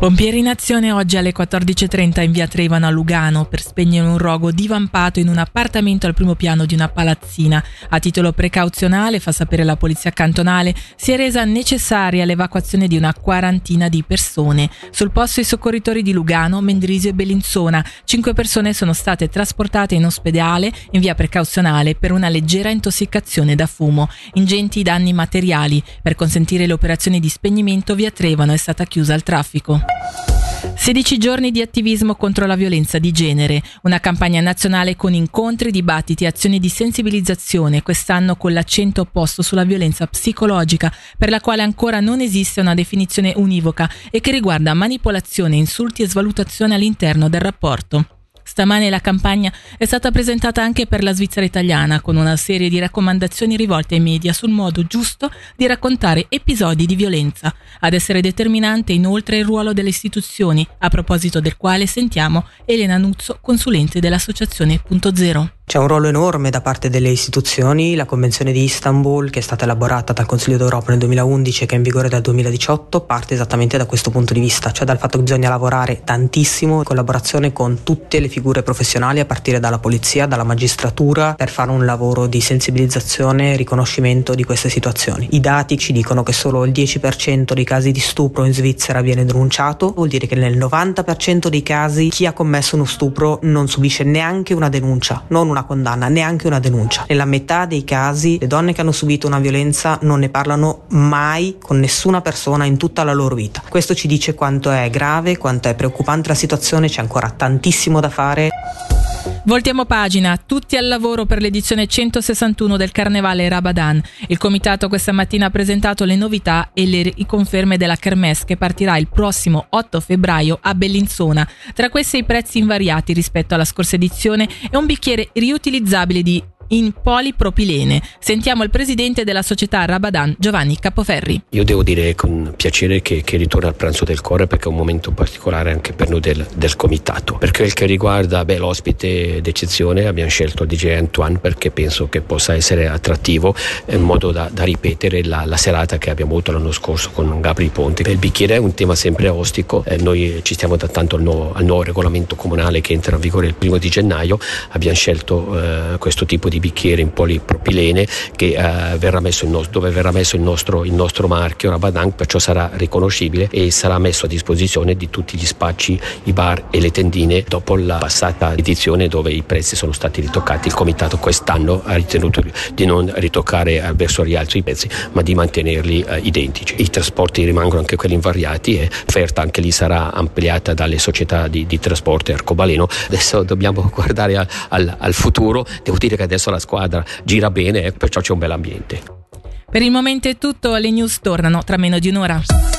Pompieri in azione oggi alle 14.30 in via Trevano a Lugano per spegnere un rogo divampato in un appartamento al primo piano di una palazzina. A titolo precauzionale, fa sapere la polizia cantonale, si è resa necessaria l'evacuazione di una quarantina di persone. Sul posto i soccorritori di Lugano, Mendrisio e Bellinzona. Cinque persone sono state trasportate in ospedale in via precauzionale per una leggera intossicazione da fumo. Ingenti danni materiali. Per consentire le operazioni di spegnimento via Trevano è stata chiusa al traffico. 16 giorni di attivismo contro la violenza di genere, una campagna nazionale con incontri, dibattiti e azioni di sensibilizzazione, quest'anno con l'accento opposto sulla violenza psicologica, per la quale ancora non esiste una definizione univoca e che riguarda manipolazione, insulti e svalutazione all'interno del rapporto. Stamane la campagna è stata presentata anche per la Svizzera italiana con una serie di raccomandazioni rivolte ai media sul modo giusto di raccontare episodi di violenza. Ad essere determinante inoltre il ruolo delle istituzioni, a proposito del quale sentiamo Elena Nuzzo, consulente dell'associazione Punto Zero. C'è un ruolo enorme da parte delle istituzioni, la Convenzione di Istanbul che è stata elaborata dal Consiglio d'Europa nel 2011 e che è in vigore dal 2018 parte esattamente da questo punto di vista, cioè dal fatto che bisogna lavorare tantissimo in collaborazione con tutte le figure professionali a partire dalla polizia, dalla magistratura per fare un lavoro di sensibilizzazione e riconoscimento di queste situazioni. I dati ci dicono che solo il 10% dei casi di stupro in Svizzera viene denunciato, vuol dire che nel 90% dei casi chi ha commesso uno stupro non subisce neanche una denuncia, non una una condanna, neanche una denuncia. Nella metà dei casi le donne che hanno subito una violenza non ne parlano mai con nessuna persona in tutta la loro vita. Questo ci dice quanto è grave, quanto è preoccupante la situazione, c'è ancora tantissimo da fare. Voltiamo pagina, tutti al lavoro per l'edizione 161 del Carnevale Rabadan. Il comitato questa mattina ha presentato le novità e le riconferme della Kermesse che partirà il prossimo 8 febbraio a Bellinzona. Tra queste i prezzi invariati rispetto alla scorsa edizione e un bicchiere riutilizzabile di in polipropilene. Sentiamo il presidente della società Rabadan, Giovanni Capoferri. Io devo dire con piacere che, che ritorna al pranzo del cuore perché è un momento particolare anche per noi del, del comitato. Per quel che riguarda beh, l'ospite d'eccezione abbiamo scelto il DJ Antoine perché penso che possa essere attrattivo in modo da, da ripetere la, la, serata che abbiamo avuto l'anno scorso con Gabri Ponti. Il bicchiere è un tema sempre ostico, eh, noi ci stiamo adattando al nuovo, al nuovo, regolamento comunale che entra in vigore il primo di gennaio, abbiamo scelto eh, questo tipo di bicchiere in polipropilene che, uh, verrà no- dove verrà messo il nostro, il nostro marchio Rabadan, perciò sarà riconoscibile e sarà messo a disposizione di tutti gli spacci, i bar e le tendine dopo la passata edizione dove i prezzi sono stati ritoccati. Il comitato quest'anno ha ritenuto di non ritoccare verso gli altri prezzi ma di mantenerli uh, identici. I trasporti rimangono anche quelli invariati e l'offerta anche lì sarà ampliata dalle società di, di trasporto arcobaleno. Adesso dobbiamo guardare al, al, al futuro, devo dire che adesso la squadra gira bene, perciò c'è un bel ambiente. Per il momento è tutto, le news tornano tra meno di un'ora.